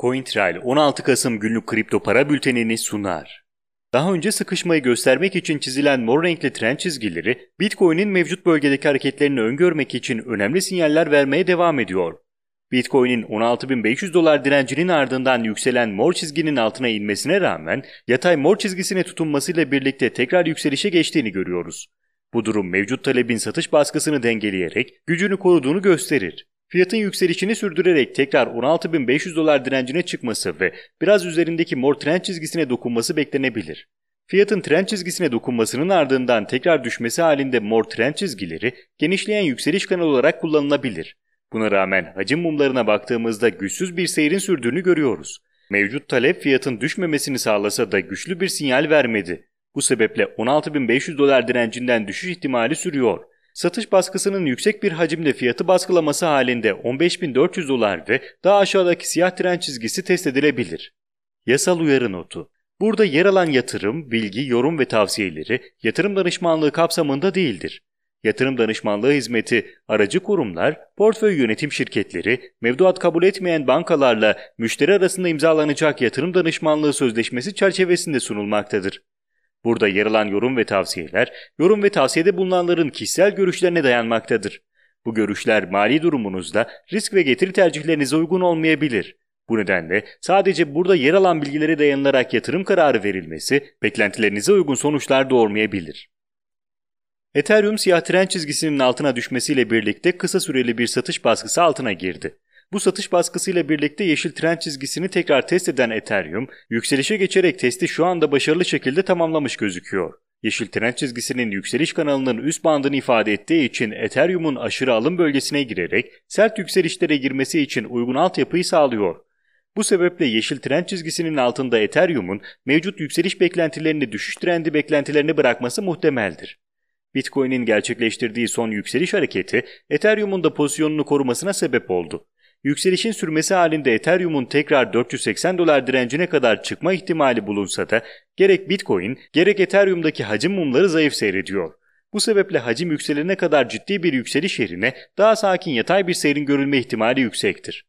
CoinTrail 16 Kasım günlük kripto para bültenini sunar. Daha önce sıkışmayı göstermek için çizilen mor renkli trend çizgileri Bitcoin'in mevcut bölgedeki hareketlerini öngörmek için önemli sinyaller vermeye devam ediyor. Bitcoin'in 16.500 dolar direncinin ardından yükselen mor çizginin altına inmesine rağmen yatay mor çizgisine tutunmasıyla birlikte tekrar yükselişe geçtiğini görüyoruz. Bu durum mevcut talebin satış baskısını dengeleyerek gücünü koruduğunu gösterir. Fiyatın yükselişini sürdürerek tekrar 16.500 dolar direncine çıkması ve biraz üzerindeki mor trend çizgisine dokunması beklenebilir. Fiyatın trend çizgisine dokunmasının ardından tekrar düşmesi halinde mor trend çizgileri genişleyen yükseliş kanalı olarak kullanılabilir. Buna rağmen hacim mumlarına baktığımızda güçsüz bir seyrin sürdüğünü görüyoruz. Mevcut talep fiyatın düşmemesini sağlasa da güçlü bir sinyal vermedi. Bu sebeple 16.500 dolar direncinden düşüş ihtimali sürüyor. Satış baskısının yüksek bir hacimde fiyatı baskılaması halinde 15.400 dolar ve daha aşağıdaki siyah tren çizgisi test edilebilir. Yasal uyarı notu. Burada yer alan yatırım, bilgi, yorum ve tavsiyeleri yatırım danışmanlığı kapsamında değildir. Yatırım danışmanlığı hizmeti, aracı kurumlar, portföy yönetim şirketleri, mevduat kabul etmeyen bankalarla müşteri arasında imzalanacak yatırım danışmanlığı sözleşmesi çerçevesinde sunulmaktadır. Burada yer alan yorum ve tavsiyeler, yorum ve tavsiyede bulunanların kişisel görüşlerine dayanmaktadır. Bu görüşler mali durumunuzda risk ve getiri tercihlerinize uygun olmayabilir. Bu nedenle sadece burada yer alan bilgilere dayanılarak yatırım kararı verilmesi beklentilerinize uygun sonuçlar doğurmayabilir. Ethereum siyah tren çizgisinin altına düşmesiyle birlikte kısa süreli bir satış baskısı altına girdi. Bu satış baskısıyla birlikte yeşil trend çizgisini tekrar test eden Ethereum, yükselişe geçerek testi şu anda başarılı şekilde tamamlamış gözüküyor. Yeşil trend çizgisinin yükseliş kanalının üst bandını ifade ettiği için Ethereum'un aşırı alım bölgesine girerek sert yükselişlere girmesi için uygun altyapıyı sağlıyor. Bu sebeple yeşil trend çizgisinin altında Ethereum'un mevcut yükseliş beklentilerini düşüş trendi beklentilerini bırakması muhtemeldir. Bitcoin'in gerçekleştirdiği son yükseliş hareketi Ethereum'un da pozisyonunu korumasına sebep oldu. Yükselişin sürmesi halinde Ethereum'un tekrar 480 dolar direncine kadar çıkma ihtimali bulunsa da gerek Bitcoin gerek Ethereum'daki hacim mumları zayıf seyrediyor. Bu sebeple hacim yükselene kadar ciddi bir yükseliş yerine daha sakin yatay bir seyrin görülme ihtimali yüksektir.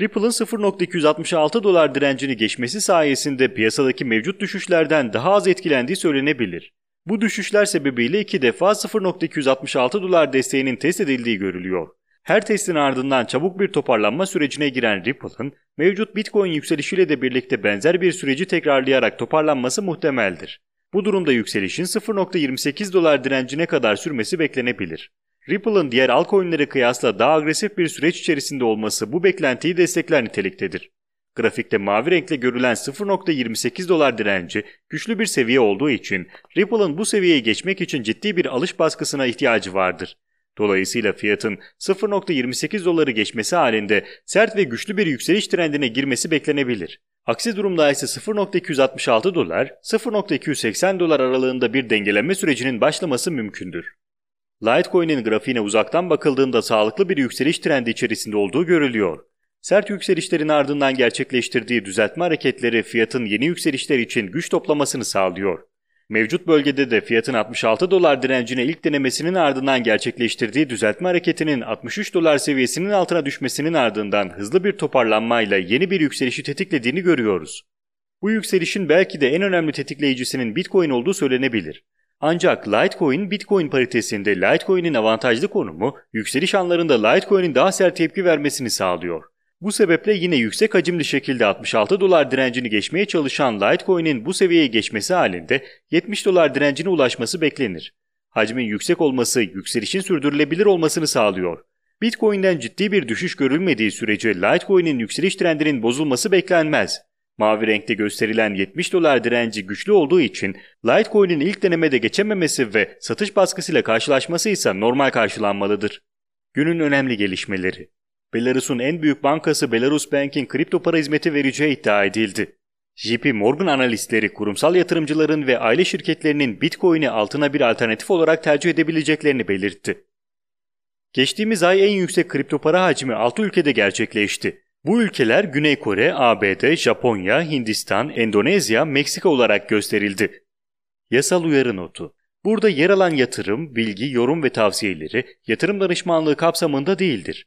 Ripple'ın 0.266 dolar direncini geçmesi sayesinde piyasadaki mevcut düşüşlerden daha az etkilendiği söylenebilir. Bu düşüşler sebebiyle iki defa 0.266 dolar desteğinin test edildiği görülüyor. Her testin ardından çabuk bir toparlanma sürecine giren Ripple'ın mevcut Bitcoin yükselişiyle de birlikte benzer bir süreci tekrarlayarak toparlanması muhtemeldir. Bu durumda yükselişin 0.28 dolar direncine kadar sürmesi beklenebilir. Ripple'ın diğer altcoin'lere kıyasla daha agresif bir süreç içerisinde olması bu beklentiyi destekler niteliktedir. Grafikte mavi renkle görülen 0.28 dolar direnci güçlü bir seviye olduğu için Ripple'ın bu seviyeyi geçmek için ciddi bir alış baskısına ihtiyacı vardır. Dolayısıyla fiyatın 0.28 doları geçmesi halinde sert ve güçlü bir yükseliş trendine girmesi beklenebilir. Aksi durumda ise 0.266 dolar, 0.280 dolar aralığında bir dengelenme sürecinin başlaması mümkündür. Litecoin'in grafiğine uzaktan bakıldığında sağlıklı bir yükseliş trendi içerisinde olduğu görülüyor. Sert yükselişlerin ardından gerçekleştirdiği düzeltme hareketleri fiyatın yeni yükselişler için güç toplamasını sağlıyor. Mevcut bölgede de fiyatın 66 dolar direncine ilk denemesinin ardından gerçekleştirdiği düzeltme hareketinin 63 dolar seviyesinin altına düşmesinin ardından hızlı bir toparlanmayla yeni bir yükselişi tetiklediğini görüyoruz. Bu yükselişin belki de en önemli tetikleyicisinin Bitcoin olduğu söylenebilir. Ancak Litecoin Bitcoin paritesinde Litecoin'in avantajlı konumu yükseliş anlarında Litecoin'in daha sert tepki vermesini sağlıyor. Bu sebeple yine yüksek hacimli şekilde 66 dolar direncini geçmeye çalışan Litecoin'in bu seviyeye geçmesi halinde 70 dolar direncine ulaşması beklenir. Hacmin yüksek olması yükselişin sürdürülebilir olmasını sağlıyor. Bitcoin'den ciddi bir düşüş görülmediği sürece Litecoin'in yükseliş trendinin bozulması beklenmez. Mavi renkte gösterilen 70 dolar direnci güçlü olduğu için Litecoin'in ilk denemede geçememesi ve satış baskısıyla karşılaşması ise normal karşılanmalıdır. Günün önemli gelişmeleri Belarus'un en büyük bankası Belarus Bank'in kripto para hizmeti vereceği iddia edildi. JP Morgan analistleri kurumsal yatırımcıların ve aile şirketlerinin Bitcoin'i altına bir alternatif olarak tercih edebileceklerini belirtti. Geçtiğimiz ay en yüksek kripto para hacmi 6 ülkede gerçekleşti. Bu ülkeler Güney Kore, ABD, Japonya, Hindistan, Endonezya, Meksika olarak gösterildi. Yasal uyarı notu. Burada yer alan yatırım, bilgi, yorum ve tavsiyeleri yatırım danışmanlığı kapsamında değildir.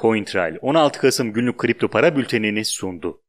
CoinTrail 16 Kasım günlük kripto para bültenini sundu.